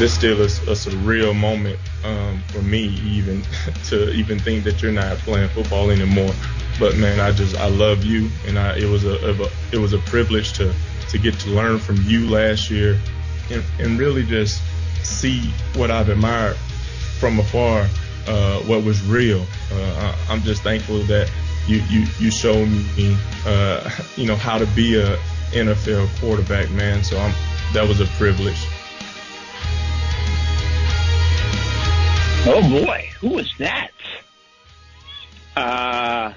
This still is a surreal moment um, for me, even to even think that you're not playing football anymore. But man, I just I love you, and I, it was a, it was a privilege to to get to learn from you last year, and, and really just see what I've admired from afar, uh, what was real. Uh, I, I'm just thankful that you you you showed me, uh, you know, how to be a NFL quarterback, man. So I'm that was a privilege. Oh boy, who was that? Uh,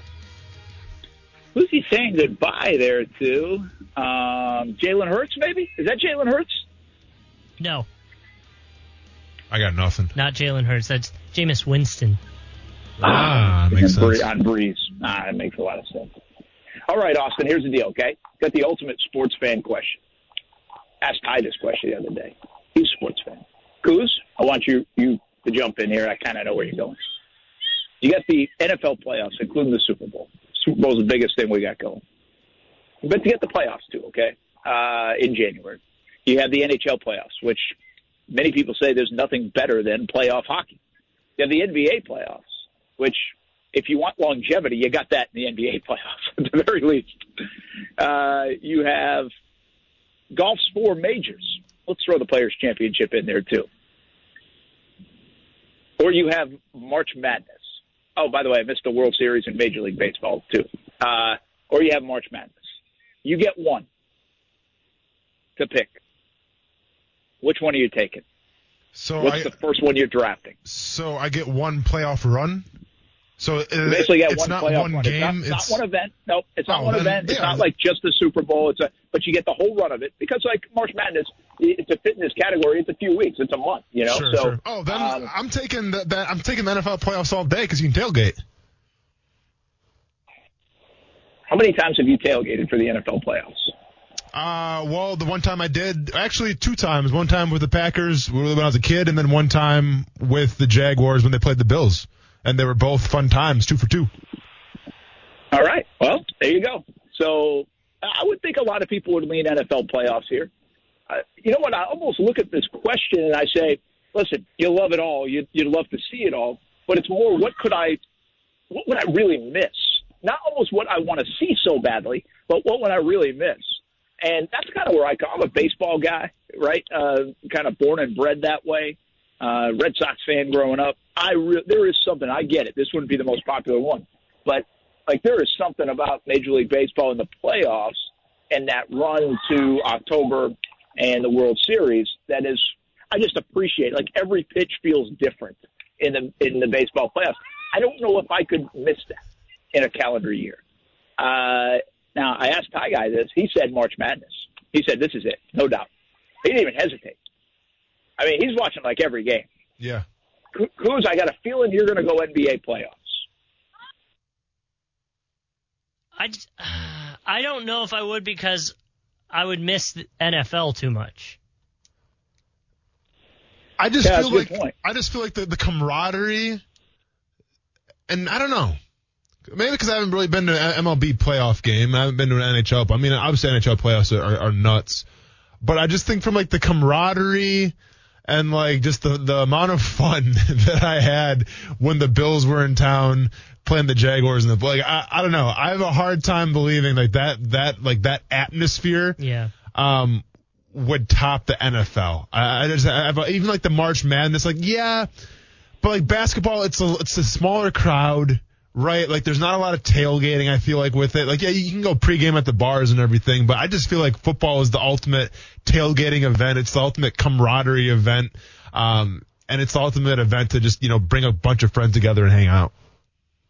who's he saying goodbye there to? Um, Jalen Hurts, maybe? Is that Jalen Hurts? No, I got nothing. not Jalen Hurts. That's Jameis Winston. Ah, makes And Bree- sense. On Brees. Ah, that makes a lot of sense. All right, Austin, here's the deal, okay? Got the ultimate sports fan question. Asked Ty this question the other day. He's a sports fan. Kuz, I want you you to jump in here. I kind of know where you're going. You got the NFL playoffs, including the Super Bowl. Super Bowl's the biggest thing we got going. But to get the playoffs too, okay? Uh, in January, you have the NHL playoffs, which many people say there's nothing better than playoff hockey. You have the NBA playoffs, which if you want longevity, you got that in the NBA playoffs at the very least. Uh, you have golf's four majors. Let's throw the Players Championship in there too. Or you have March Madness. Oh, by the way, I missed the World Series in Major League Baseball too. Uh, or you have March Madness. You get one to pick. Which one are you taking? So What's I the first one you're drafting? so I get one playoff run. So it, basically yeah, it's one not playoff one run. game. It's not, it's not one event. No, it's not Oh, one then, event. It's not like just the Super Bowl. It's a, but you get the whole run of it because like March Madness, it's a fitness category. It's a few weeks. It's a month. You know. Sure, so sure. Oh, then um, I'm taking the, that. I'm taking the NFL playoffs all day because you can tailgate. how many times have you tailgated for the NFL playoffs? Uh, well, the one time I did, actually two times. One time with the Packers when I was a kid, and then one time with the Jaguars when they played the Bills, and they were both fun times, two for two. All right. Well, there you go. So I would think a lot of people would lean NFL playoffs here. Uh, you know what? I almost look at this question and I say, listen, you love it all. You, you'd love to see it all, but it's more what could I, what would I really miss? Not almost what I want to see so badly, but what would I really miss? And that's kind of where I come. I'm a baseball guy, right? Uh, kind of born and bred that way. Uh, Red Sox fan growing up. I re- there is something. I get it. This wouldn't be the most popular one, but like there is something about Major League Baseball in the playoffs and that run to October and the World Series that is I just appreciate like every pitch feels different in the in the baseball playoffs. I don't know if I could miss that in a calendar year. Uh, now I asked Ty Guy this. He said March Madness. He said this is it, no doubt. He didn't even hesitate. I mean, he's watching like every game. Yeah. Kuz, I got a feeling you're going to go NBA playoffs. I, I don't know if I would because I would miss the NFL too much. I just Yeah, feel that's a good like point. I just feel like the, the camaraderie, and I don't know. Maybe because I haven't really been to an MLB playoff game. I haven't been to an NHL. I mean, obviously NHL playoffs are, are, are nuts, but I just think from like the camaraderie and like just the the amount of fun that I had when the Bills were in town playing the Jaguars and the like. I, I don't know. I have a hard time believing like that that like that atmosphere Yeah. um, would top the NFL. I, I just I have, even like the March Madness, like yeah, but like basketball, it's a it's a smaller crowd, right? Like there's not a lot of tailgating. I feel like with it, like yeah, you can go pregame at the bars and everything, but I just feel like football is the ultimate tailgating event. It's the ultimate camaraderie event, um, and it's the ultimate event to just you know bring a bunch of friends together and hang out.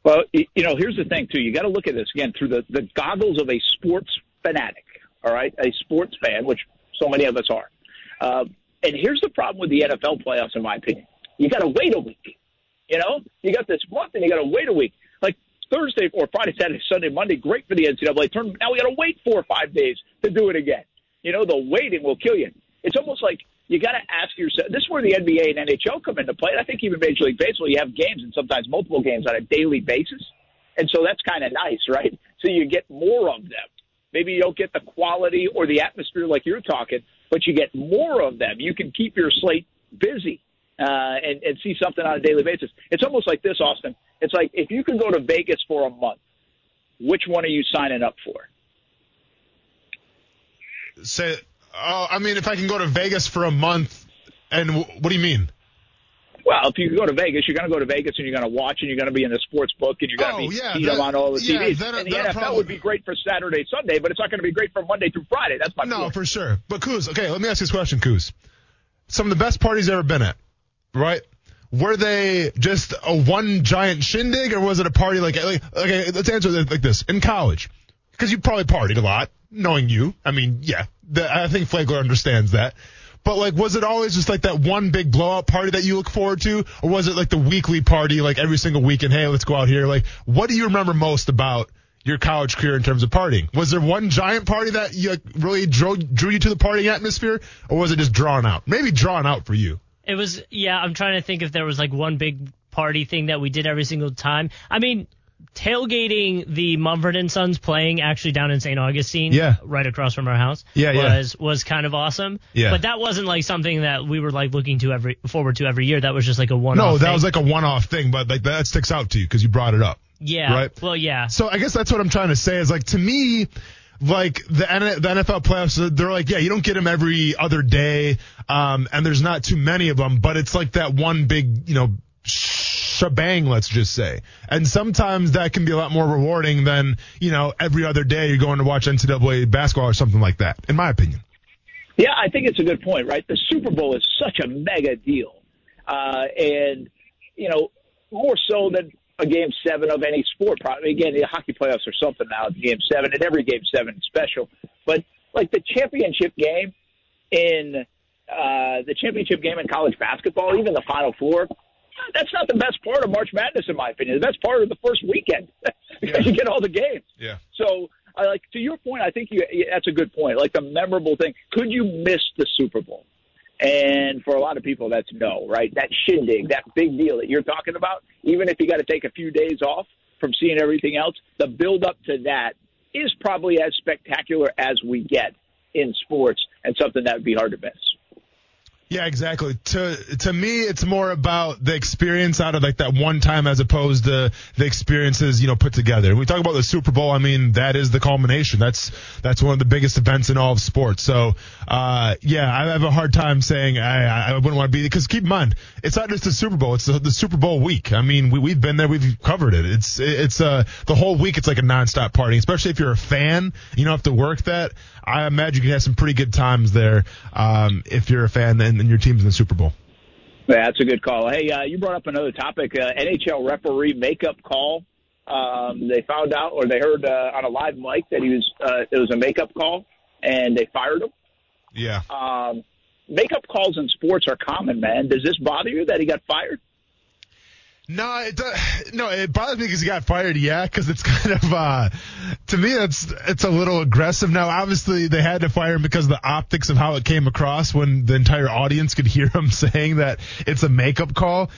Well, you know, here's the thing too. You got to look at this again through the, the goggles of a sports fanatic. All right, a sports fan, which so many of us are. Uh, and here's the problem with the NFL playoffs, in my opinion. You got to wait a week. You know, you got this month and you got to wait a week. Thursday or Friday, Saturday, Sunday, Monday, great for the NCAA tournament. Now we got to wait four or five days to do it again. You know, the waiting will kill you. It's almost like you got to ask yourself. This is where the NBA and NHL come into play. And I think even Major League Baseball, you have games and sometimes multiple games on a daily basis, and so that's kind of nice, right? So you get more of them. Maybe you don't get the quality or the atmosphere like you're talking, but you get more of them. You can keep your slate busy uh, and, and see something on a daily basis. It's almost like this, Austin. It's like if you can go to Vegas for a month, which one are you signing up for? Say, oh, I mean, if I can go to Vegas for a month, and w- what do you mean? Well, if you go to Vegas, you're going to go to Vegas and you're going to watch and you're going to be in the sports book and you're going to Oh, be yeah, that- on all the yeah, TVs. that- and the NFL probably- would be great for Saturday, Sunday, but it's not going to be great from Monday through Friday. That's my No, point. for sure. But Kuz, okay, let me ask you this question, Kuz. Some of the best parties you've ever been at, right? Were they just a one giant shindig, or was it a party like, like okay, let's answer it like this. In college, because you probably partied a lot, knowing you. I mean, yeah, the, I think Flagler understands that. But like, was it always just like that one big blowout party that you look forward to, or was it like the weekly party, like every single weekend? Hey, let's go out here. Like, what do you remember most about your college career in terms of partying? Was there one giant party that you like, really drew, drew you to the partying atmosphere, or was it just drawn out? Maybe drawn out for you. It was, yeah, I'm trying to think if there was like one big party thing that we did every single time. I mean, tailgating the Mumford and Sons playing actually down in St. Augustine, Yeah. right across from our house, Yeah, yeah. was was kind of awesome. Yeah. But that wasn't like something that we were like looking to every forward to every year. That was just like a one. Off. No, that was like a one-off thing, but like that sticks out to you because you brought it up. yeah. right. Well, yeah. So I guess that's what I'm trying to say is like to me, like the, the NFL playoffs, they're like, yeah, you don't get them every other day, um, and there's not too many of them, but it's like that one big, you know, shebang, let's just say. And sometimes that can be a lot more rewarding than, you know, every other day you're going to watch NCAA basketball or something like that, in my opinion. Yeah, I think it's a good point, right? The Super Bowl is such a mega deal. Uh, and, you know, more so than a game seven of any sport. Probably again, the hockey playoffs are something now. Game seven, and every game seven is special. But like the championship game in uh, the championship game in college basketball, even the Final Four, that's not the best part of March Madness, in my opinion. The best part of the first weekend because you get all the games. Yeah. So, I like to your point. I think you, that's a good point. Like the memorable thing. Could you miss the Super Bowl? And for a lot of people, that's no, right? That shindig, that big deal that you're talking about, even if you got to take a few days off from seeing everything else, the build up to that is probably as spectacular as we get in sports and something that would be hard to miss. Yeah, exactly. To to me, it's more about the experience out of like that one time as opposed to the experiences you know put together. And we talk about the Super Bowl. I mean, that is the culmination. That's that's one of the biggest events in all of sports. So, uh, yeah, I have a hard time saying I I wouldn't want to be because keep in mind, it's not just the Super Bowl. It's the, the Super Bowl week. I mean, we we've been there. We've covered it. It's it's uh the whole week. It's like a nonstop party, especially if you're a fan. You don't have to work that. I imagine you can have some pretty good times there um, if you're a fan and, and your team's in the Super Bowl. Yeah, that's a good call. Hey, uh, you brought up another topic: uh, NHL referee makeup call. Um, they found out, or they heard uh, on a live mic that he was uh, it was a makeup call, and they fired him. Yeah. Um, makeup calls in sports are common, man. Does this bother you that he got fired? No, it no, it bothers me because he got fired. Yeah, because it's kind of uh, to me it's it's a little aggressive. Now, obviously, they had to fire him because of the optics of how it came across when the entire audience could hear him saying that it's a makeup call.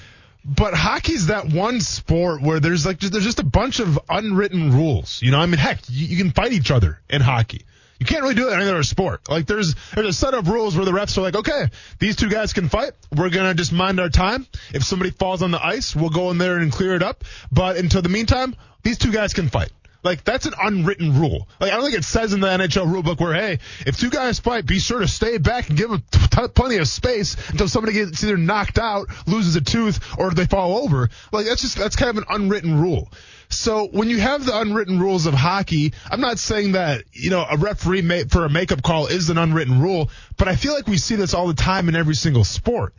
But hockey's that one sport where there's like there's just a bunch of unwritten rules. You know, I mean, heck, you, you can fight each other in hockey. You can't really do that in any other sport. Like there's there's a set of rules where the refs are like, okay, these two guys can fight. We're gonna just mind our time. If somebody falls on the ice, we'll go in there and clear it up. But until the meantime, these two guys can fight. Like that's an unwritten rule. Like I don't think it says in the NHL rulebook where hey, if two guys fight, be sure to stay back and give them t- plenty of space until somebody gets either knocked out, loses a tooth, or they fall over. Like that's just that's kind of an unwritten rule. So when you have the unwritten rules of hockey, I'm not saying that you know a referee may, for a makeup call is an unwritten rule, but I feel like we see this all the time in every single sport.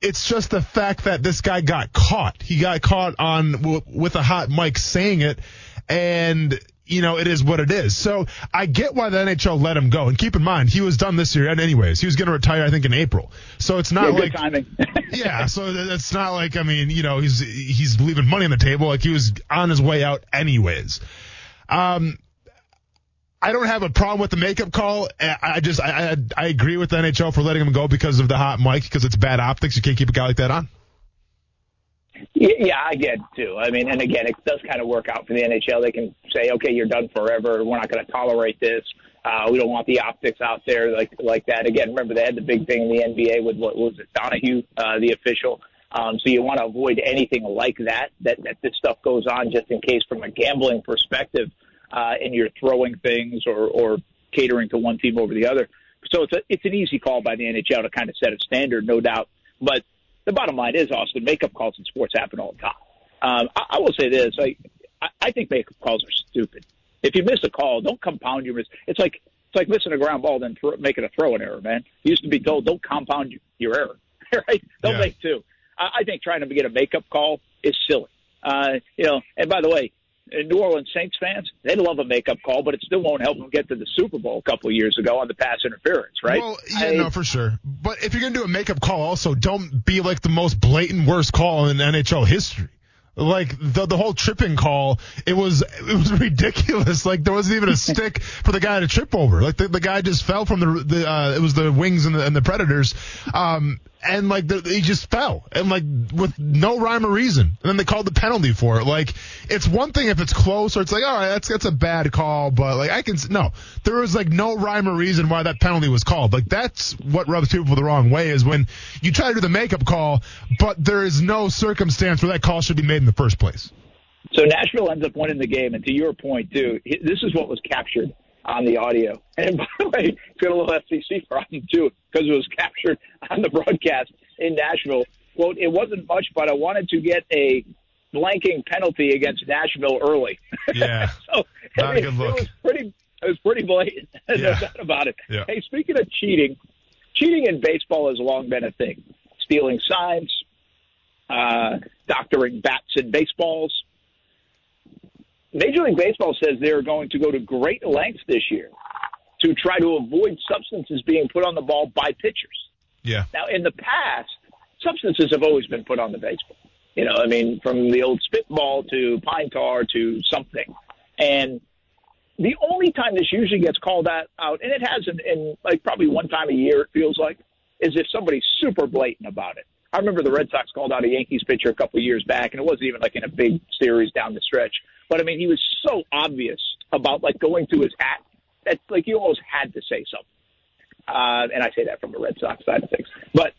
It's just the fact that this guy got caught. He got caught on with a hot mic saying it, and you know, it is what it is. So I get why the NHL let him go. And keep in mind, he was done this year and anyways. He was going to retire, I think, in April. So it's not Yeah, like timing. yeah, so it's not like I mean, you know, he's he's leaving money on the table. Like he was on his way out anyways. Um, I don't have a problem with the makeup call. I I just I I, I agree with the NHL for letting him go because of the hot mic because it's bad optics. You can't keep a guy like that on. Yeah, I get too. I mean, and again, it does kind of work out for the NHL. They can say, okay, you're done forever. We're not going to tolerate this. Uh, we don't want the optics out there like like that. Again, remember they had the big thing in the NBA with what was it, Donaghy, uh, the official. Um, so you want to avoid anything like that, that that this stuff goes on just in case from a gambling perspective, uh, and you're throwing things or or catering to one team over the other. So it's a, it's an easy call by the NHL to kind of set a standard, no doubt. But the bottom line is, Austin, makeup calls in sports happen all the time. Um, I, I will say this: I, I think makeup calls are stupid. If you miss a call, don't compound your miss. It's like it's like missing a ground ball then throw, making a throwing error, man. You used to be told don't compound your error, right? Don't Yeah. make two. I, I think trying to get a makeup call is silly. Uh, you know, and by the way, uh, New Orleans Saints fans, they love a makeup call, but it still won't help them get to the Super Bowl a couple of years ago on the pass interference, right? Well, yeah, I- no, for sure. But if you're gonna do a makeup call, also don't be like the most blatant worst call in NHL history. Like the the whole tripping call, it was it was ridiculous. Like there wasn't even a stick for the guy to trip over. Like the, the guy just fell from the the uh, it was the wings and the, and the predators, um, and like the, he just fell and like with no rhyme or reason. And then they called the penalty for it. Like it's one thing if it's close or it's like all right that's that's a bad call, but like I can no there was like no rhyme or reason why that penalty was called. Like that's what rubs people the wrong way is when you try to do the makeup call, but there is no circumstance where that call should be made in the first place. So Nashville ends up winning the game, and to your point too, this is what was captured on the audio. And by the way, it's got a little FCC problem too because it was captured on the broadcast in Nashville. Quote: It wasn't much, but I wanted to get a blanking penalty against Nashville early. Yeah. so Not a good look. It was pretty. It was pretty blatant. no doubt about it. Yeah. Hey, speaking of cheating, cheating in baseball has long been a thing. Stealing signs, uh, doctoring bats and baseballs. Major League Baseball says they're going to go to great lengths this year to try to avoid substances being put on the ball by pitchers. Yeah. Now, in the past, substances have always been put on the baseball. You know, I mean, from the old spitball to pine tar to something. And the only time this usually gets called out, out and it has in, in like probably one time a year, it feels like, is if somebody's super blatant about it. I remember the Red Sox called out a Yankees pitcher a couple of years back, and it wasn't even like in a big series down the stretch. But I mean, he was so obvious about like going to his hat that like you almost had to say something. Uh, and I say that from the Red Sox side of things. But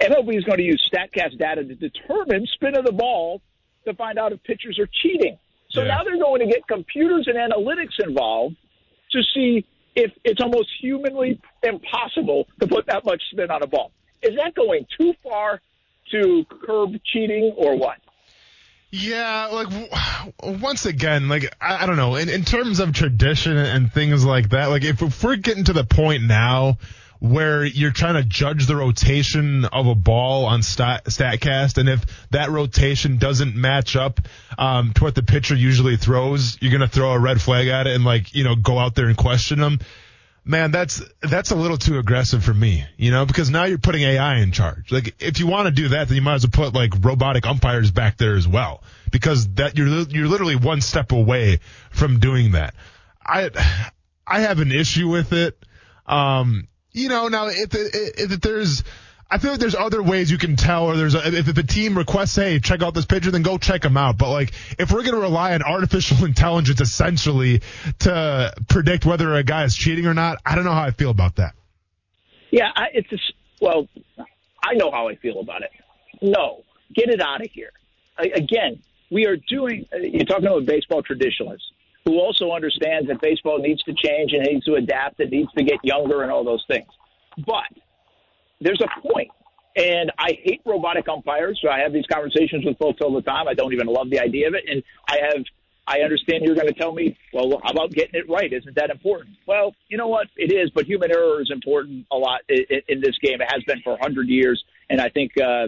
MLB is going to use StatCast data to determine spin of the ball to find out if pitchers are cheating. So Yeah. now they're going to get computers and analytics involved to see if it's almost humanly impossible to put that much spin on a ball. Is that going too far to curb cheating or what? Yeah, like once again, like I, I don't know, in, in terms of tradition and things like that, like if, if we're getting to the point now where you're trying to judge the rotation of a ball on stat, Statcast, and if that rotation doesn't match up um, to what the pitcher usually throws, you're gonna throw a red flag at it and like you know go out there and question them. Man, that's that's a little too aggressive for me, you know, because now you're putting AI in charge. Like, if you want to do that, then you might as well put like robotic umpires back there as well, because that you're you're literally one step away from doing that. I I have an issue with it. Um, you know, now if if, if there's I feel like there's other ways you can tell, or there's a, if, if a team requests, hey, check out this pitcher, then go check them out. But like, if we're gonna rely on artificial intelligence essentially to predict whether a guy is cheating or not, I don't know how I feel about that. Yeah, I, it's s- well, I know how I feel about it. No, get it out of here. I, again, we are doing. uh, You're talking to a baseball traditionalist who also understands that baseball needs to change and needs to adapt and needs to get younger and all those things. But there's a point, and I hate robotic umpires. So I have these conversations with folks all the time. I don't even love the idea of it, and I have. I understand you're going to tell me, well, how about getting it right? Isn't that important? Well, you know what? It is, but human error is important a lot in, in this game. It has been for 100 years, and I think uh,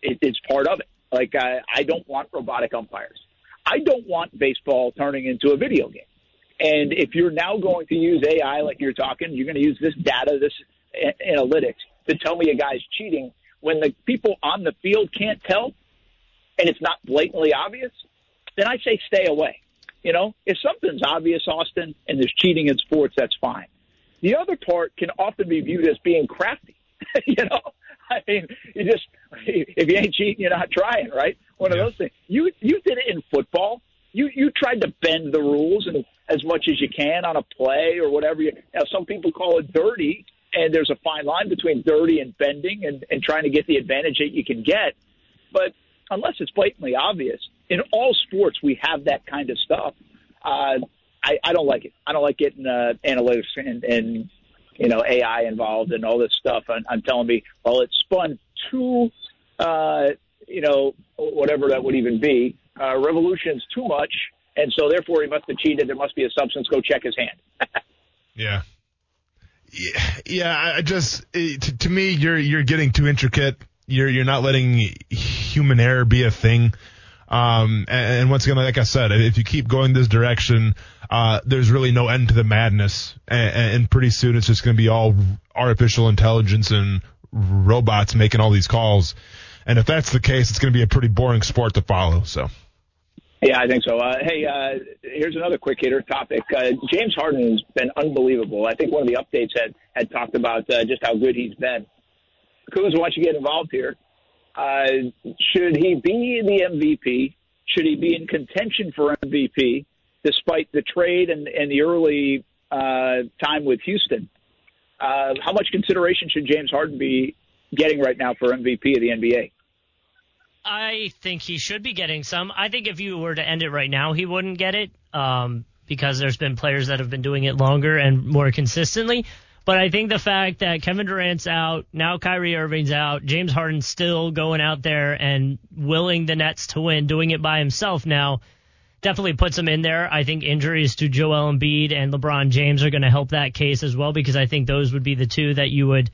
it, it's part of it. Like, I, I don't want robotic umpires. I don't want baseball turning into a video game. And if you're now going to use AI like you're talking, you're going to use this data, this analytics to tell me a guy's cheating when the people on the field can't tell and it's not blatantly obvious, then I say stay away. You know, if something's obvious, Austin, and there's cheating in sports, that's fine. The other part can often be viewed as being crafty. you know, I mean, you just if you ain't cheating, you're not trying, right? One of those things. You you did it in football. You you tried to bend the rules and as much as you can on a play or whatever. You, now some people call it dirty, and there's a fine line between dirty and bending and, and trying to get the advantage that you can get. But unless it's blatantly obvious, in all sports we have that kind of stuff. Uh, I, I don't like it. I don't like getting uh, analytics and, and you know AI involved and all this stuff. And I'm telling me, well, it spun two, uh, you know, whatever that would even be, uh, revolutions too much, and so therefore he must have cheated. There must be a substance. Go check his hand. yeah. Yeah. I just it, to, to me, you're you're getting too intricate. You're you're not letting human error be a thing. Um, and, and once again, like I said, if you keep going this direction, uh, there's really no end to the madness. And, and pretty soon it's just going to be all artificial intelligence and robots making all these calls. And if that's the case, it's going to be a pretty boring sport to follow. So. Yeah, I think so. Uh, hey, uh, here's another quick hitter topic. Uh, James Harden has been unbelievable. I think one of the updates had had talked about uh, just how good he's been. Kuz, why don't you get involved here? Uh, should he be the MVP? Should he be in contention for MVP, despite the trade and, and the early uh, time with Houston? Uh, how much consideration should James Harden be getting right now for MVP of the NBA? I think he should be getting some. I think if you were to end it right now, he wouldn't get it um, because there's been players that have been doing it longer and more consistently. But I think the fact that Kevin Durant's out, now Kyrie Irving's out, James Harden's still going out there and willing the Nets to win, doing it by himself now, definitely puts him in there. I think injuries to Joel Embiid and LeBron James are going to help that case as well because I think those would be the two that you would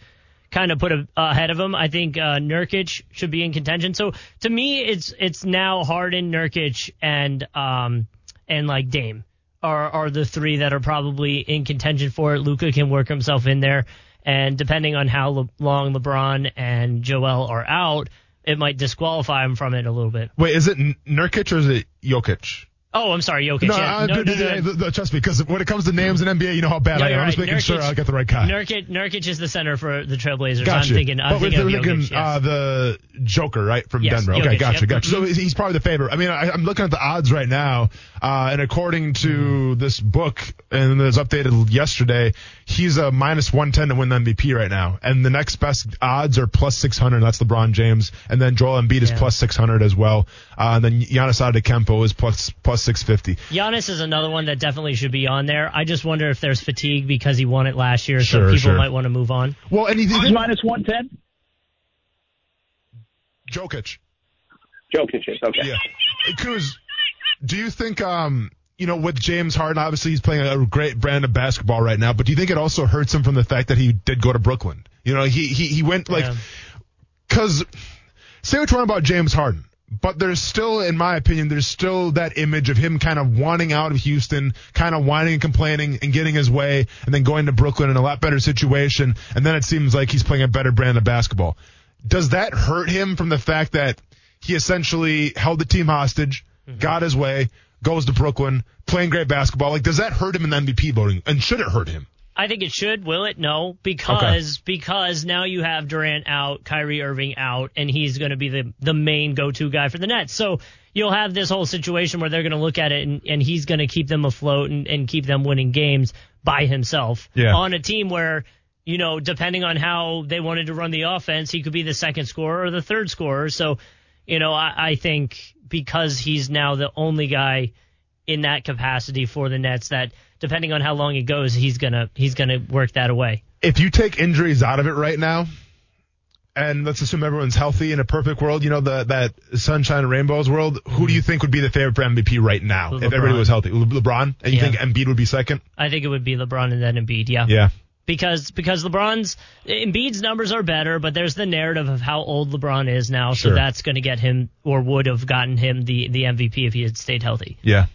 kind of put a, ahead of him. I think uh, Nurkic should be in contention. So to me, it's it's now Harden, Nurkic, and um and like Dame are are the three that are probably in contention for it. Luka can work himself in there, and depending on how Le- long LeBron and Joel are out, it might disqualify him from it a little bit. Wait, is it Nurkic or is it Jokic? Oh, I'm sorry, Jokic. No, yeah. no, no, no, no. no, trust me, because when it comes to names in NBA, you know how bad No, I am. you're I'm just making Nurkic- sure I get the right guy. Nurkic, Nurkic is the center for the Trailblazers. Gotcha. I'm thinking, I'm but thinking, of thinking yes. uh, the Joker, right, from Yes, Denver. Okay, Jokic, gotcha, yep. gotcha. So Mhm. he's probably the favorite. I mean, I, I'm looking at the odds right now, uh, and according to Mm-hmm. this book, and it was updated yesterday, he's a minus 110 to win the MVP right now. And the next best odds are plus 600. That's LeBron James, and then Joel Embiid is plus 600 as well. Uh, and then Giannis Antetokounmpo is plus plus 650. Giannis is another one that definitely should be on there. I just wonder if there's fatigue because he won it last year, Sure, so people sure. might want to move on. Well, and he, Who's minus 110? Jokic. Jokic is. Okay. Yeah. Kuz, do you think, um, you know, with James Harden, obviously he's playing a great brand of basketball right now, but do you think it also hurts him from the fact that he did go to Brooklyn? You know, he, he, he went like, Yeah. cause say what you want about James Harden, but there's still, in my opinion, there's still that image of him kind of wanting out of Houston, kind of whining and complaining and getting his way and then going to Brooklyn in a lot better situation. And then it seems like he's playing a better brand of basketball. Does that hurt him from the fact that he essentially held the team hostage, mm-hmm. got his way, goes to Brooklyn, playing great basketball? Like, does that hurt him in the MVP voting? And should it hurt him? I think it should. Will it? No, because because now you have Durant out, Kyrie Irving out, and he's going to be the the main go to guy for the Nets. So you'll have this whole situation where they're going to look at it and, and he's going to keep them afloat and, and keep them winning games by himself Yeah. on a team where you know depending on how they wanted to run the offense, he could be the second scorer or the third scorer. So you know I, I think because he's now the only guy in that capacity for the Nets that depending on how long it goes, he's gonna he's gonna work that away. If you take injuries out of it right now, and let's assume everyone's healthy in a perfect world, you know, the, that sunshine and rainbows world, who do you think would be the favorite for MVP right now if everybody was healthy? Le- LeBron? And you Yeah. think Embiid would be second? I think it would be LeBron and then Embiid, yeah. Yeah. Because because LeBron's Embiid's numbers are better, but there's the narrative of how old LeBron is now, so Sure. that's going to get him or would have gotten him the the MVP if he had stayed healthy. Yeah.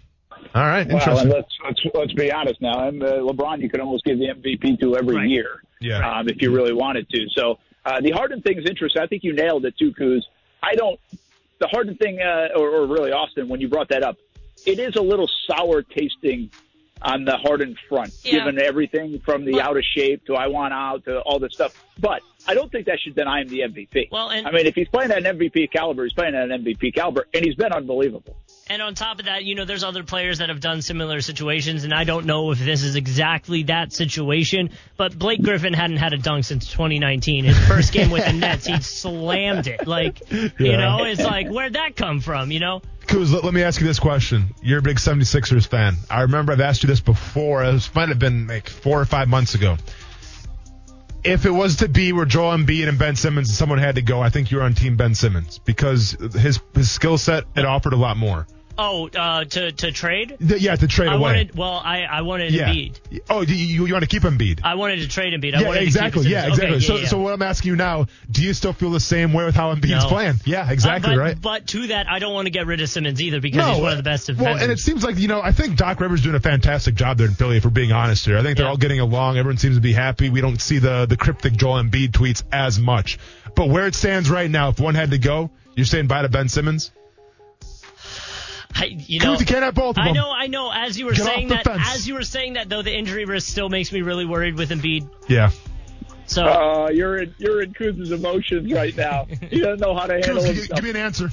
All right, Well, and interesting. let's let's let's be honest now. And uh, LeBron, you could almost give the MVP to every Right. year, Yeah. um, if you really wanted to. So uh, the Harden thing is interesting. I think you nailed it too, Kuz. I don't. The Harden thing, uh, or, or really Austin, when you brought that up, it is a little sour tasting on the Harden front, Yeah. given everything from the But- out of shape to I want out to all this stuff. But I don't think that should deny him the MVP. Well, and- I mean, if he's playing at an MVP caliber, he's playing at an MVP caliber, and he's been unbelievable. And on top of that, you know, there's other players that have done similar situations, and I don't know if this is exactly that situation, but Blake Griffin hadn't had a dunk since 2019. His first game with the Nets, he slammed it. Like, you know, it's like, where'd that come from, you know? Kuz, let, let me ask you this question. You're a big 76ers fan. I remember I've asked you this before. It might have been like four or five months ago. If it was to be where Joel Embiid and Ben Simmons and someone had to go, I think you're on team Ben Simmons because his his skill set it offered a lot more. Oh, uh, to, to trade? Th- Yeah, to trade I away. wanted, well, I, I wanted yeah. Embiid. Oh, you, you, want to keep Embiid? I wanted to trade Embiid. I yeah, exactly. To keep Yeah, exactly. Okay, so, yeah, so what I'm asking you now, do you still feel the same way with how Embiid's No. playing? Yeah, exactly, Uh, but, right? But to that, I don't want to get rid of Simmons either because he's one of the best defenders. Well, and it seems like, you know, I think Doc Rivers doing a fantastic job there in Philly, if we're being honest here. I think they're Yeah. all getting along. Everyone seems to be happy. We don't see the, the cryptic Joel Embiid tweets as much. But where it stands right now, if one had to go, you're saying bye to Ben Simmons? I, you know, Cruz, you can't have both of I know, I know. As you were Get saying that, fence. as you were saying that, though, the injury risk still makes me really worried with Embiid. Yeah. So Uh, you're in you're in Kuz's emotions right now. He doesn't know how to handle Cruz, give, himself. give me an answer.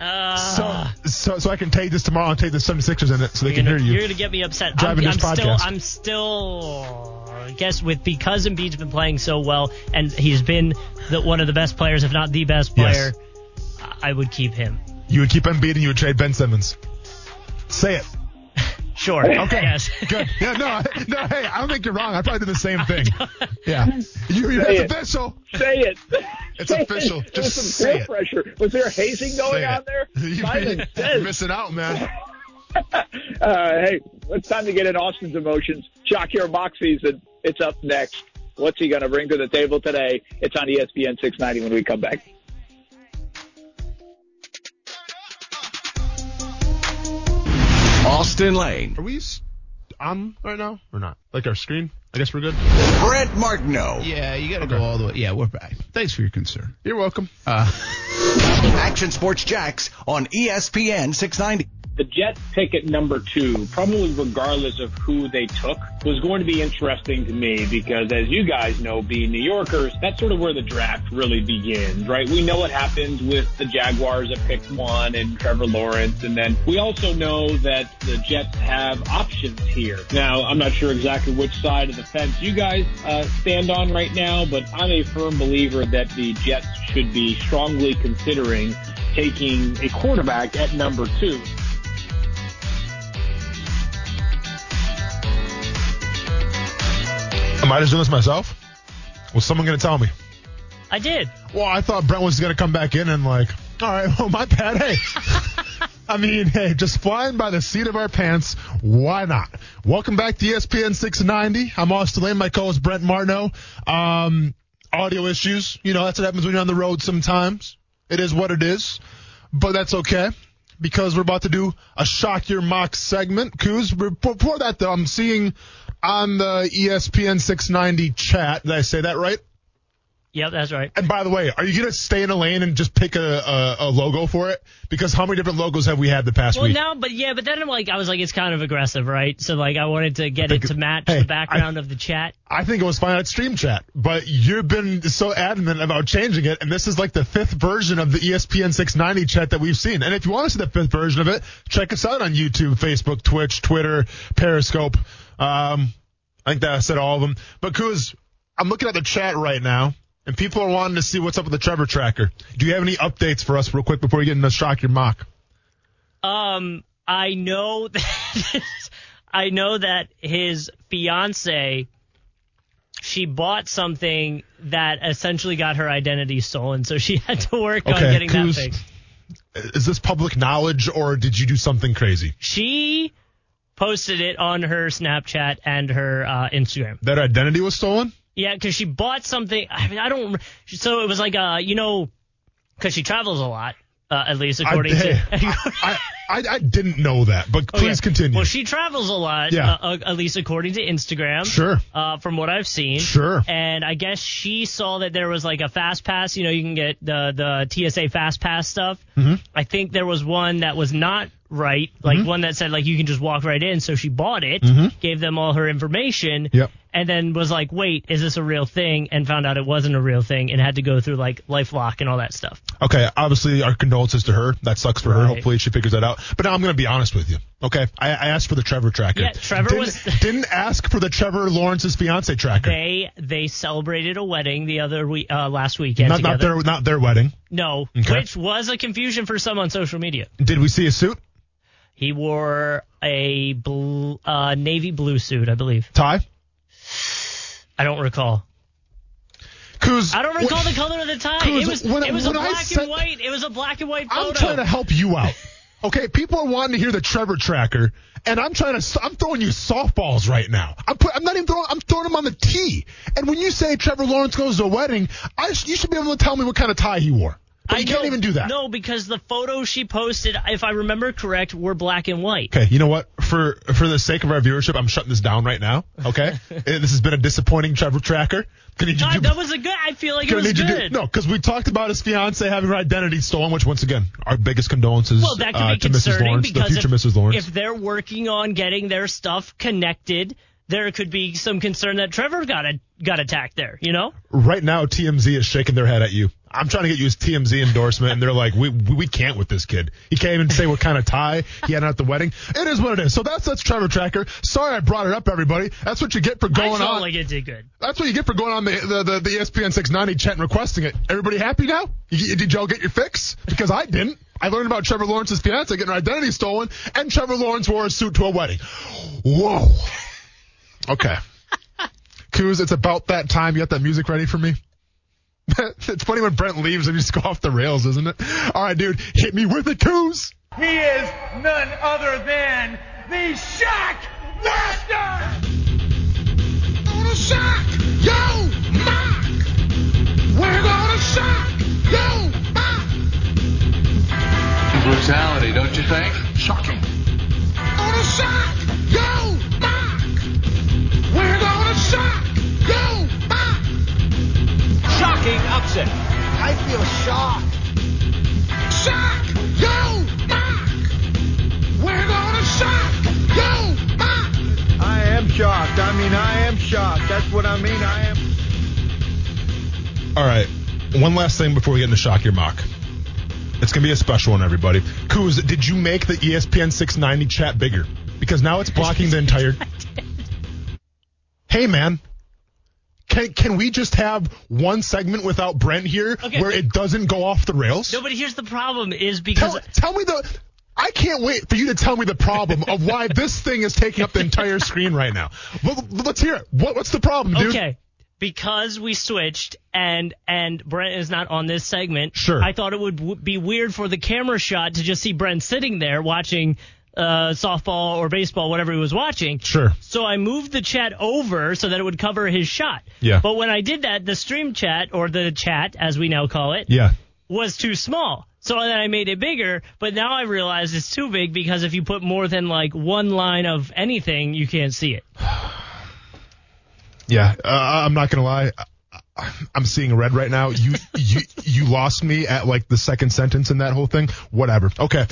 uh, So, so, so I can take this tomorrow and take the 76ers in it so they can gonna, hear you. You're gonna get me upset. Driving I'm, this I'm still, podcast. I'm still, I guess with because Embiid's been playing so well and he's been the, one of the best players, if not the best Yes. player, I would keep him. You would keep Embiid and you would trade Ben Simmons. Say it. Sure. Okay. Yes. Good. Yeah, no, I- no, hey, I don't think you're wrong. I probably did the same thing. Yeah. You, you, Say it's it. official. Say it. It's Say official. It. Just some say peer it. pressure. Was there hazing going Say on there? You- Simon You're missing out, man. Uh, hey, it's time to get in Austin's emotions. Shock your mock season. It's up next. What's he going to bring to the table today? It's on ESPN 690 when we come back. Austin Lane, Are we on right now or not? Like our screen? I guess we're good. Brent Martineau, Yeah, you got to go all the way. Yeah, we're back. Thanks for your concern. You're welcome. Uh. Action Sports Jax on ESPN 690. The Jets pick at number two, probably regardless of who they took, was going to be interesting to me because as you guys know, being New Yorkers, that's sort of where the draft really begins, right? We know what happens with the Jaguars at pick one and Trevor Lawrence. And then we also know that the Jets have options here. Now, I'm not sure exactly which side of the fence you guys uh, stand on right now, but I'm a firm believer that the Jets should be strongly considering taking a quarterback at number two. Am I just doing this myself? Was someone going to tell me? I did. Well, I thought Brent was going to come back in and like, all right, well, my bad. Hey, I mean, hey, just flying by the seat of our pants. Why not? Welcome back to ESPN 690. I'm Austin Lane, my co-host Brent Martineau. Um, audio issues, you know, that's what happens when you're on the road sometimes. It is what it is, but that's okay because we're about to do a shock your mock segment. Kuz, before that though, I'm seeing on the ESPN 690 chat. Did I say that right? Yep, that's right. And by the way, are you gonna stay in a lane and just pick a, a, a logo for it? Because how many different logos have we had the past week? Well, week? now, but yeah, but then I'm like, I was like, it's kind of aggressive, right? So like, I wanted to get it to match hey, the background of the chat. I think it was fine at Stream Chat, but you've been so adamant about changing it, and this is like the fifth version of the ESPN 690 chat that we've seen. And if you want to see the fifth version of it, check us out on YouTube, Facebook, Twitch, Twitter, Periscope. Um, I think that I said all of them. But Kuz, I'm looking at the chat right now, and people are wanting to see what's up with the Trevor Tracker. Do you have any updates for us, real quick, before you get into shock your mock? Um, I know that I know that his fiance she bought something that essentially got her identity stolen, so she had to work on getting that fixed. Is this public knowledge, or did you do something crazy? She posted it on her Snapchat and her uh, Instagram. That identity was stolen? Yeah, because she bought something. I mean, I don't. So it was like, uh, you know, because she travels a lot, uh, at least according I, to. I, I, I didn't know that, but Oh, please yeah. continue. Well, she travels a lot, Yeah. uh, uh, at least according to Instagram. Sure. Uh, from what I've seen. Sure. And I guess she saw that there was like a fast pass. You know, you can get the the TSA fast pass stuff. Mm-hmm. I think there was one that was not right, like one that said like you can just walk right in. So she bought it, gave them all her information. Mm-hmm. Yep. And then was like, wait, is this a real thing? And found out it wasn't a real thing and had to go through like LifeLock and all that stuff. Okay, obviously our condolences to her. That sucks for her. Hopefully she figures that out. But now I'm going to be honest with you. Okay, I, I asked for the Trevor tracker. Yeah, Trevor didn't, was- didn't ask for the Trevor Lawrence's fiance tracker. They they celebrated a wedding the other week, uh, last weekend not not their not their wedding. No, Okay. which was a confusion for some on social media. Did we see a suit He wore a blue, uh, navy blue suit, I believe. tie? I don't recall. Cause I don't recall the color of the tie. It was when- it was a black said- and white. It was a black and white photo. I'm trying to help you out. Okay, people are wanting to hear the Trevor tracker, and I'm trying to. I'm throwing you softballs right now. I'm put, I'm not even throwing. I'm throwing them on the tee. And when you say Trevor Lawrence goes to a wedding, I you should be able to tell me what kind of tie he wore. I can't even do that. No, because the photos she posted, if I remember correct, were black and white. Okay, you know what? For for the sake of our viewership, I'm shutting this down right now. Okay, Eh, this has been a disappointing Trevor tracker. Gonna you God, do- that was a good. I feel like it was need you to good. do, no, because we talked about his fiance having her identity stolen, which once again, our biggest condolences Well, that could uh, be to Mrs. concerning Lawrence, the because future if, Mrs. Lawrence. if they're working on getting their stuff connected, there could be some concern that Trevor got a, got attacked there. You know? right now, TMZ is shaking their head at you. I'm trying to get you his TMZ endorsement, and they're like, we, we we can't with this kid. He can't even say what kind of tie he had at the wedding. It is what it is. So that's that's Trevor Tracker. Sorry I brought it up, everybody. That's what you get for going felt on. like it did good. That's what you get for going on the the, the, the ESPN 690 chat and requesting it. Everybody happy now? You, did y'all get your fix? Because I didn't. I learned about Trevor Lawrence's fiance getting her identity stolen, and Trevor Lawrence wore a suit to a wedding. Whoa. Okay. Kuz, it's about that time. You got that music ready for me? it's funny when Brent leaves and you just go off the rails, isn't it? All right, dude, hit me with it, Kuz. He is none other than the Shaq Master! Gonna shock yo, Mark. We're gonna shock yo, Mark. Brutality, don't you think? Shocking. Gonna shock yo, Shocking upset. I feel shocked. Shock yo, Mark. We're gonna shock yo, Mark. I am shocked. I mean, I am shocked. That's what I mean. I am. All right. One last thing before we get into shock your mock. It's gonna be a special one, everybody. Kuz, did you make the ESPN 690 chat bigger? Because now it's blocking the entire. Hey, man. Can can we just have one segment without Brent here Okay. where it doesn't go off the rails? No, but here's the problem: is because Tell, tell me the. I can't wait for you to tell me the problem of why this thing is taking up the entire screen right now. Well, let's hear it. What, what's the problem, dude? Okay. Because we switched and and Brent is not on this segment. Sure. I thought it would w- be weird for the camera shot to just see Brent sitting there watching uh, softball or baseball, whatever he was watching. Sure. So I moved the chat over so that it would cover his shot. Yeah. But when I did that, the stream chat or the chat, as we now call it, Yeah. was too small. So then I made it bigger, but now I realize it's too big because if you put more than like one line of anything, you can't see it. Yeah, uh, I'm not gonna lie. I'm seeing red right now. You you you lost me at like the second sentence in that whole thing. Whatever. Okay.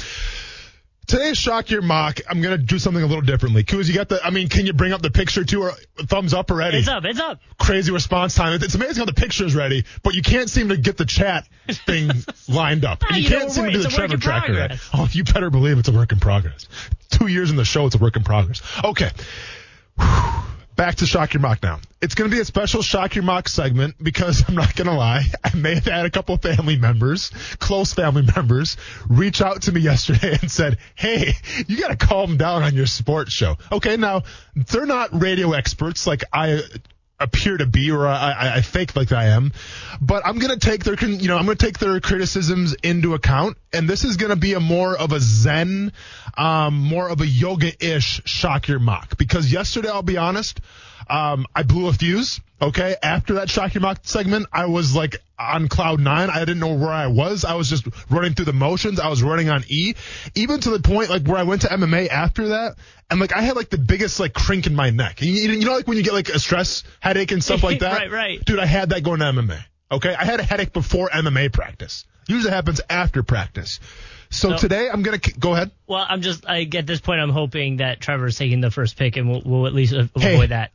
Today's shock your mock. I'm gonna do something a little differently. Kuz, you got the. I mean, can you bring up the picture too, or thumbs up already? It's up, it's up. Crazy response time. It's amazing how the picture is ready, but you can't seem to get the chat thing lined up. And you, You can't seem to do the Trevor tracker. Progress. Oh, you better believe it's a work in progress. Two years in the show, it's a work in progress. Okay. Back to Shock Your Mock now. It's going to be a special Shock Your Mock segment because I'm not going to lie. I may have had a couple family members, close family members, reach out to me yesterday and said, Hey, you got to calm down on your sports show. Okay. Now they're not radio experts like I appear to be or I, I, fake like I am, but I'm to take their, you know, I'm to take their criticisms into account. And this is to be a more of a Zen, um, more of a yoga-ish shock your mock because yesterday, I'll be honest, um, I blew a fuse Okay, after that shock your mock segment, I was like on cloud nine. I didn't know where I was. I was just running through the motions. I was running on E, even to the point like where I went to MMA after that, and like I had like the biggest like crink in my neck. You, you know, like when you get like a stress headache and stuff like that. right, right. Dude, I had that going to MMA. Okay, I had a headache before MMA practice. Usually happens after practice. So No. today I'm gonna go ahead. Well, I'm just I at this point I'm hoping that Trevor's taking the first pick and we'll, we'll at least uh, avoid Hey. that.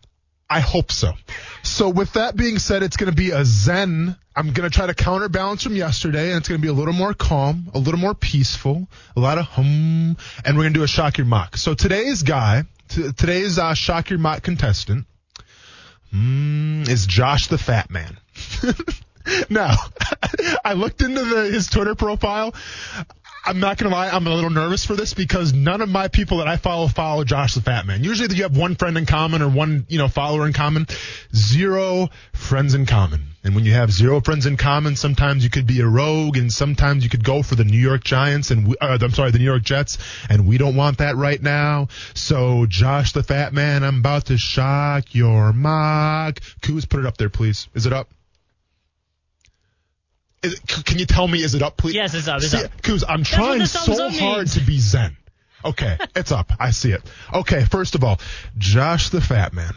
I hope so. So with that being said, it's going to be a zen. I'm going to try to counterbalance from yesterday, and it's going to be a little more calm, a little more peaceful, a lot of hum, and we're going to do a shock your mock. So today's guy, t- today's uh, shock your mock contestant, mm, is Josh the Fat Man. now, I looked into the, his Twitter profile. I'm not gonna lie, I'm a little nervous for this because none of my people that I follow follow Josh the Fat Man. Usually you have one friend in common or one, you know, follower in common. Zero friends in common. And when you have zero friends in common, sometimes you could be a rogue and sometimes you could go for the New York Giants and we, uh, I'm sorry, the New York Jets and we don't want that right now. So Josh the Fat Man, I'm about to shock your mock. Kuz, put it up there, please. Is it up? Is c- can you tell me, is it up, please? Yes, it's up, it's See, up. Kuz, I'm trying so hard means. to be zen. Okay, it's up. I see it. Okay, first of all, Josh the Fat Man.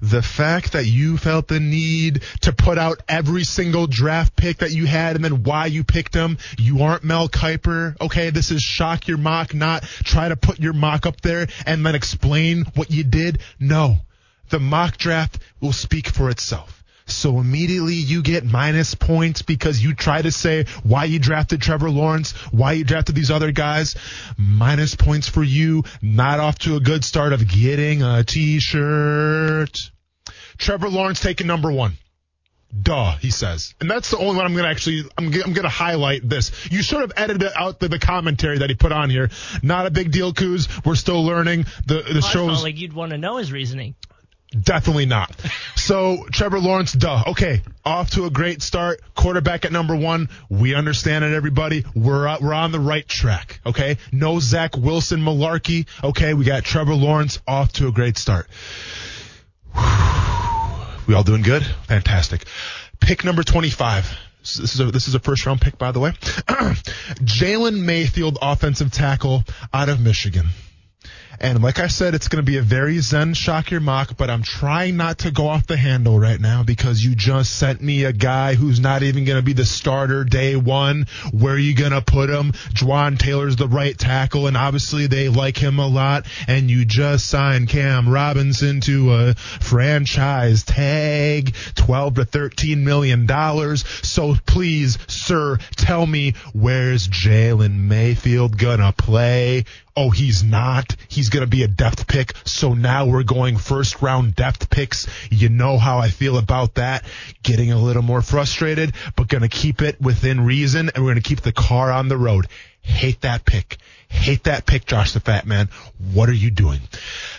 The fact that you felt the need to put out every single draft pick that you had and then why you picked them, you aren't Mel Kiper. Okay, this is shock your mock, not try to put your mock up there and then explain what you did. No, the mock draft will speak for itself. So immediately you get minus points because you try to say why you drafted Trevor Lawrence, why you drafted these other guys. Minus points for you. Not off to a good start of getting a t-shirt. Trevor Lawrence taking number one. Duh, he says. And that's the only one I'm going to actually, I'm, g- I'm going to highlight this. You should have edited out the, the commentary that he put on here. Not a big deal, Kuz. We're still learning. The, the felt show's like you'd want to know his reasoning. Definitely not. So Trevor Lawrence, duh. Okay, off to a great start. Quarterback at number one. We understand it, everybody. We're uh, we're on the right track. Okay, no Zach Wilson malarkey. Okay, we got Trevor Lawrence off to a great start. We all doing good? Fantastic. Pick number 25. This is a, this is a first round pick, by the way. Jalen Mayfield, offensive tackle out of Michigan. And like I said, it's going to be a very zen shock your mock, but I'm trying not to go off the handle right now because you just sent me a guy who's not even going to be the starter day one. Where are you going to put him? Jawaan Taylor's the right tackle, and obviously they like him a lot. And you just signed Cam Robinson to a franchise tag, 12 to 13 million dollars. So please, sir, tell me where's Jalen Mayfield gonna play? Oh, he's not. He's going to be a depth pick. So now we're going first round depth picks. You know how I feel about that. Getting a little more frustrated, but going to keep it within reason and we're going to keep the car on the road. Hate that pick. Hate that pick, Josh the Fat Man. What are you doing?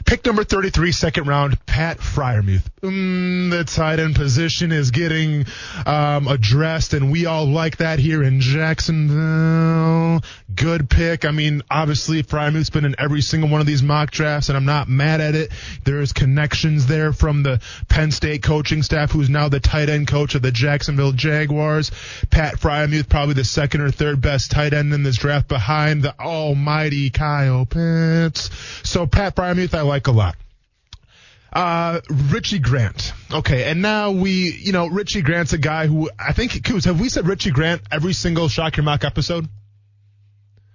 Pick number 33, second round, Pat Freiermuth. Mm, the tight end position is getting um, addressed, and we all like that here in Jacksonville. Good pick. I mean, obviously, Freiermuth's been in every single one of these mock drafts, and I'm not mad at it. There's connections there from the Penn State coaching staff, who's now the tight end coach of the Jacksonville Jaguars. Pat Freiermuth, probably the second or third best tight end in this draft behind the almighty Kyle Pitts. So Pat Freiermuth, I like a lot. Uh, Richie Grant. Okay, and now we, you know, Richie Grant's a guy who I think, Kuz, have we said Richie Grant every single Shock Your Mock episode?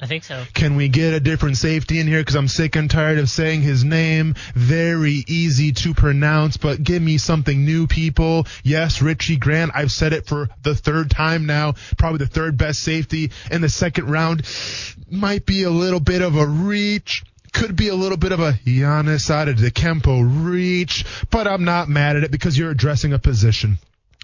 I think so. Can we get a different safety in here? Because I'm sick and tired of saying his name. Very easy to pronounce, but give me something new, people. Yes, Richie Grant. I've said it for the third time now. Probably the third best safety in the second round. Might be a little bit of a reach. Could be a little bit of a Giannis Antetokounmpo reach, but I'm not mad at it because you're addressing a position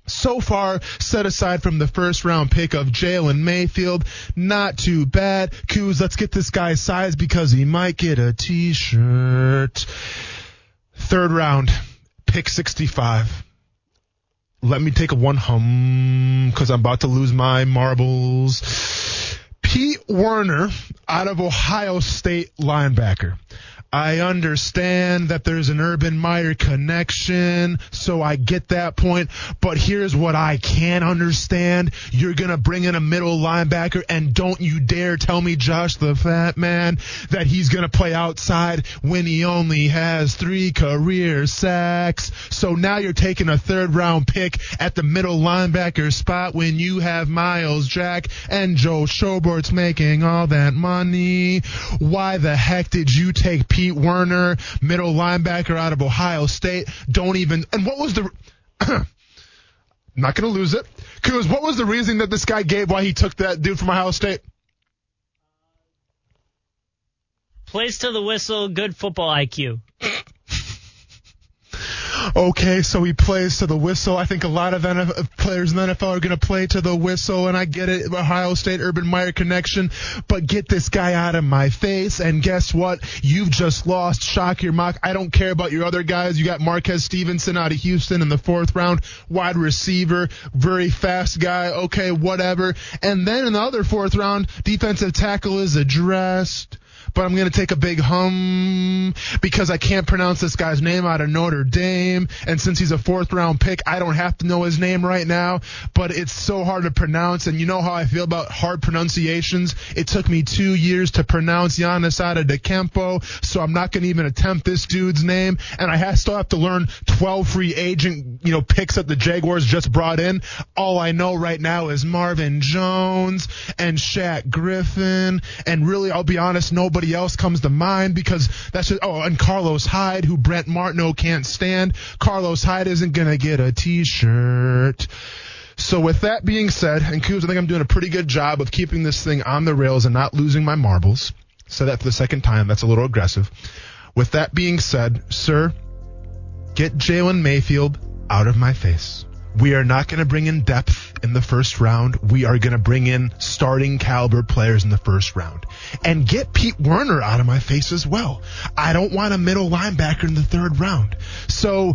so far set aside from the first round pick of Jalen Mayfield. Not too bad. Kuz, let's get this guy's size because he might get a t-shirt. Third round, pick 65. Let me take a one hum because I'm about to lose my marbles. Pete Werner out of Ohio State linebacker. I understand that there's an Urban Meyer connection, so I get that point. But here's what I can't understand. You're going to bring in a middle linebacker, and don't you dare tell me, Josh the Fat Man, that he's going to play outside when he only has three career sacks. So now you're taking a third round pick at the middle linebacker spot when you have Myles Jack and Joe Schobert's making all that money. Why the heck did you take Pete Werner, middle linebacker out of Ohio State? Don't even, and what was the, not going to lose it. Cause what was the reason that this guy gave why he took that dude from Ohio State? Plays to the whistle, good football IQ. Okay, so he plays to the whistle. I think a lot of NFL, players in the NFL are going to play to the whistle, and I get it, Ohio State Urban Meyer connection. But get this guy out of my face, and guess what? You've just lost Shock your Mock. I don't care about your other guys. You got Marquez Stevenson out of Houston in the fourth round, wide receiver, very fast guy. Okay, whatever. And then in the other fourth round, defensive tackle is addressed but I'm going to take a big hum because I can't pronounce this guy's name out of Notre Dame. And since he's a fourth round pick, I don't have to know his name right now, but it's so hard to pronounce. And you know how I feel about hard pronunciations. It took me two years to pronounce Giannis Antetokounmpo, so I'm not going to even attempt this dude's name. And I have, still have to learn 12 free agent, you know, picks that the Jaguars just brought in. All I know right now is Marvin Jones and Shaq Griffin. And really, I'll be honest, nobody else comes to mind because that's just, oh, and Carlos Hyde, who Brent Martineau can't stand. Carlos Hyde isn't going to get a t-shirt. So with that being said, and Kuz, I think I'm doing a pretty good job of keeping this thing on the rails and not losing my marbles. Said that for the second time. That's a little aggressive. With that being said, sir, get Jalen Mayfield out of my face. We are not going to bring in depth in the first round. We are going to bring in starting caliber players in the first round and get Pete Werner out of my face as well. I don't want a middle linebacker in the third round. So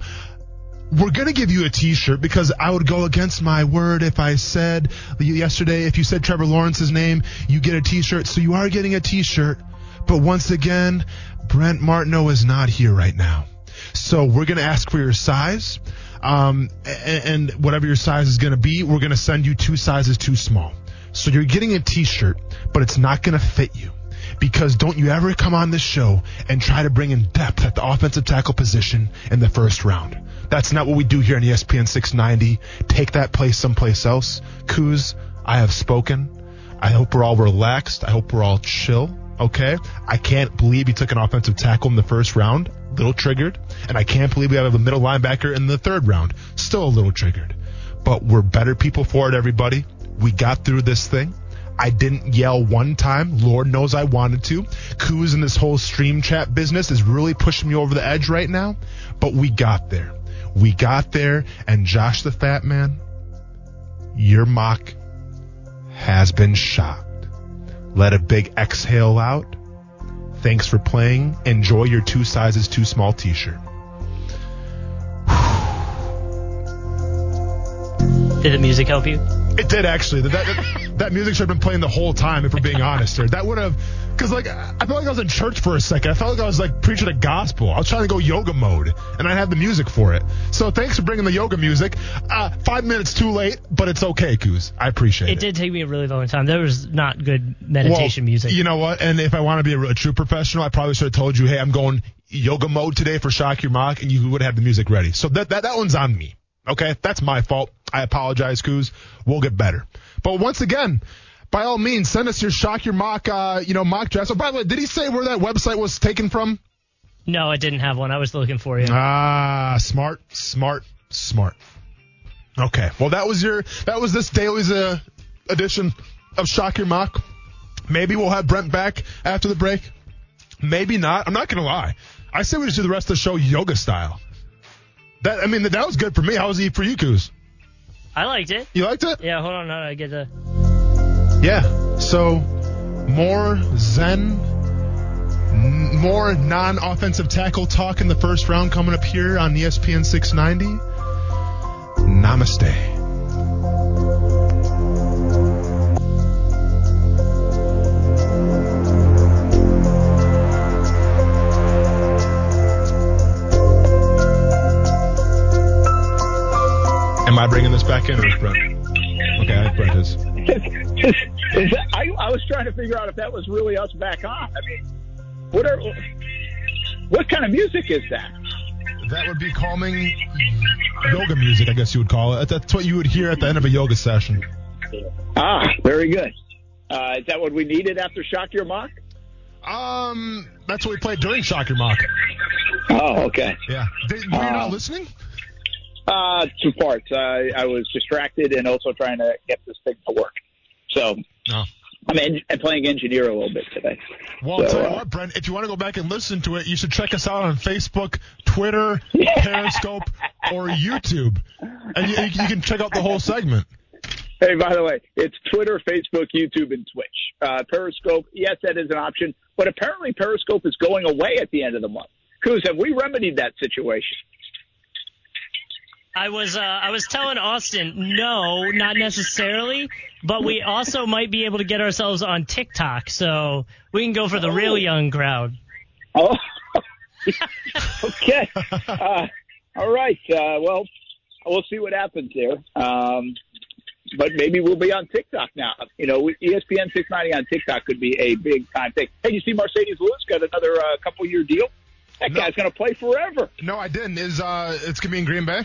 we're going to give you a t-shirt because I would go against my word if I said yesterday, if you said Trevor Lawrence's name, you get a t-shirt. So you are getting a t-shirt. But once again, Brent Martineau is not here right now. So we're going to ask for your size. Um, and, and whatever your size is going to be, we're going to send you two sizes too small. So you're getting a t-shirt, but it's not going to fit you. Because don't you ever come on this show and try to bring in depth at the offensive tackle position in the first round. That's not what we do here on ESPN 690. Take that place someplace else. Kuz, I have spoken. I hope we're all relaxed. I hope we're all chill. Okay. I can't believe you took an offensive tackle in the first round. Little triggered. And I can't believe we have a middle linebacker in the third round. Still a little triggered. But we're better people for it, everybody. We got through this thing. I didn't yell one time. Lord knows I wanted to. Kuz in this whole stream chat business is really pushing me over the edge right now. But we got there. We got there. And Josh the Fat Man, your mock has been shocked. Let a big exhale out. Thanks for playing. Enjoy your two sizes too small t-shirt. Did the music help you? It did actually. That, that, that music should have been playing the whole time, if we're being honest here. That would have, because like I felt like I was in church for a second. I felt like I was like preaching the gospel. I was trying to go yoga mode, and I had the music for it. So thanks for bringing the yoga music. Uh, five minutes too late, but it's okay, Kuz. I appreciate it. It did take me a really long time. There was not good meditation well, music. You know what? And if I want to be a, a, true professional, I probably should have told you, hey, I'm going yoga mode today for Shock your Mock, and you would have the music ready. So that that that one's on me. Okay, that's my fault. I apologize, Kuz. We'll get better. But once again, by all means, send us your shock your Mock, uh, you know, mock dress. Oh, by the way, did he say where that website was taken from? No, I didn't have one. I was looking for you. Ah, smart, smart, smart. Okay, well, that was your, that was this daily's uh, edition of shock your Mock. Maybe we'll have Brent back after the break. Maybe not. I'm not gonna lie. I say we just do the rest of the show yoga style. That I mean, that was good for me. How was it for you, Kuz? I liked it. You liked it? Yeah. Hold on, I get the. Yeah. So more Zen more non-offensive tackle talk in the first round coming up here on ESPN 690. Namaste. Am I bringing this back in, or is Brent? Okay, Brent is. Is that, I, I was trying to figure out if that was really us back on. I mean, what are what kind of music is that? That would be calming yoga music, I guess you would call it. That's what you would hear at the end of a yoga session. Ah, very good. Uh, is that what we needed after Shock Your Mock? Um, that's what we played during Shock Your Mock. Oh, okay. Yeah. Did, were you Uh, not listening? Uh, two parts. Uh, I was distracted and also trying to get this thing to work. So No. I'm, en- I'm playing engineer a little bit today. Well, So, tell you uh, what, Brent, if you want to go back and listen to it, you should check us out on Facebook, Twitter, Periscope, or YouTube. And you, you can check out the whole segment. Hey, by the way, it's Twitter, Facebook, YouTube, and Twitch. Uh, Periscope, yes, that is an option, but apparently Periscope is going away at the end of the month. Cruz, have we remedied that situation? I was uh, I was telling Austin, no, not necessarily, but we also might be able to get ourselves on TikTok, so we can go for the real young crowd. Oh, okay. Uh, all right. Uh, well, we'll see what happens there. Um, but maybe we'll be on TikTok now. You know, ESPN 690 on TikTok could be a big time thing. Hey, you see Marcedes Lewis got another uh, couple year deal? That No. guy's going to play forever. No, I didn't. Is uh, it's gonna be in Green Bay?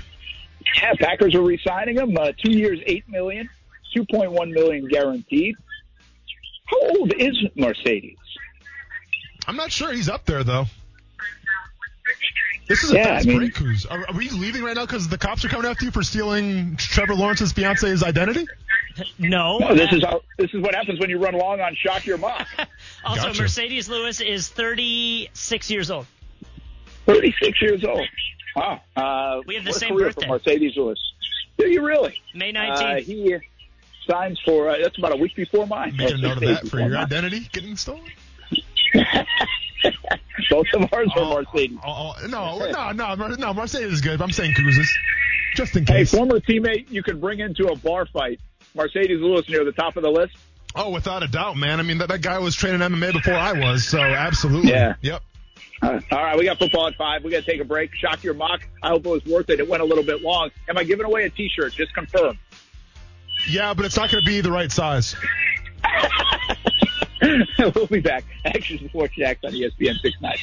Yeah, Packers are re-signing him. Uh, two years, eight million, two point one million guaranteed. How old is Marcedes? I'm not sure. He's up there though. This is a Yeah, fast I mean- break, Cruz. Are, are we leaving right now because the cops are coming after you for stealing Trevor Lawrence's fiance's identity? No. No, this is how, this is what happens when you run long on shock your mock. also, Gotcha. Marcedes Lewis is 36 years old. Thirty six years old. Wow. Uh, We have the what a same career birthday. For Marcedes Lewis. Do you really? May Uh, 19th. he signs for uh, that's about a week before mine. Make a note of that for your mine. identity getting stolen. Both of ours are Mercedes. Oh, oh, no, no, no, no. Mercedes is good. I'm saying Cruz's, just in case. Hey, case. former teammate, you could bring into a bar fight. Marcedes Lewis near the top of the list. Oh, without a doubt, man. I mean, that, that guy was training MMA before I was, so absolutely. Yeah. Yep. All right, we got football at five. We got to take a break. Shock your mock. I hope it was worth it. It went a little bit long. Am I giving away a T-shirt? Just confirm. Yeah, but it's not going to be the right size. we'll be back. Action Sports Jax on ESPN 690.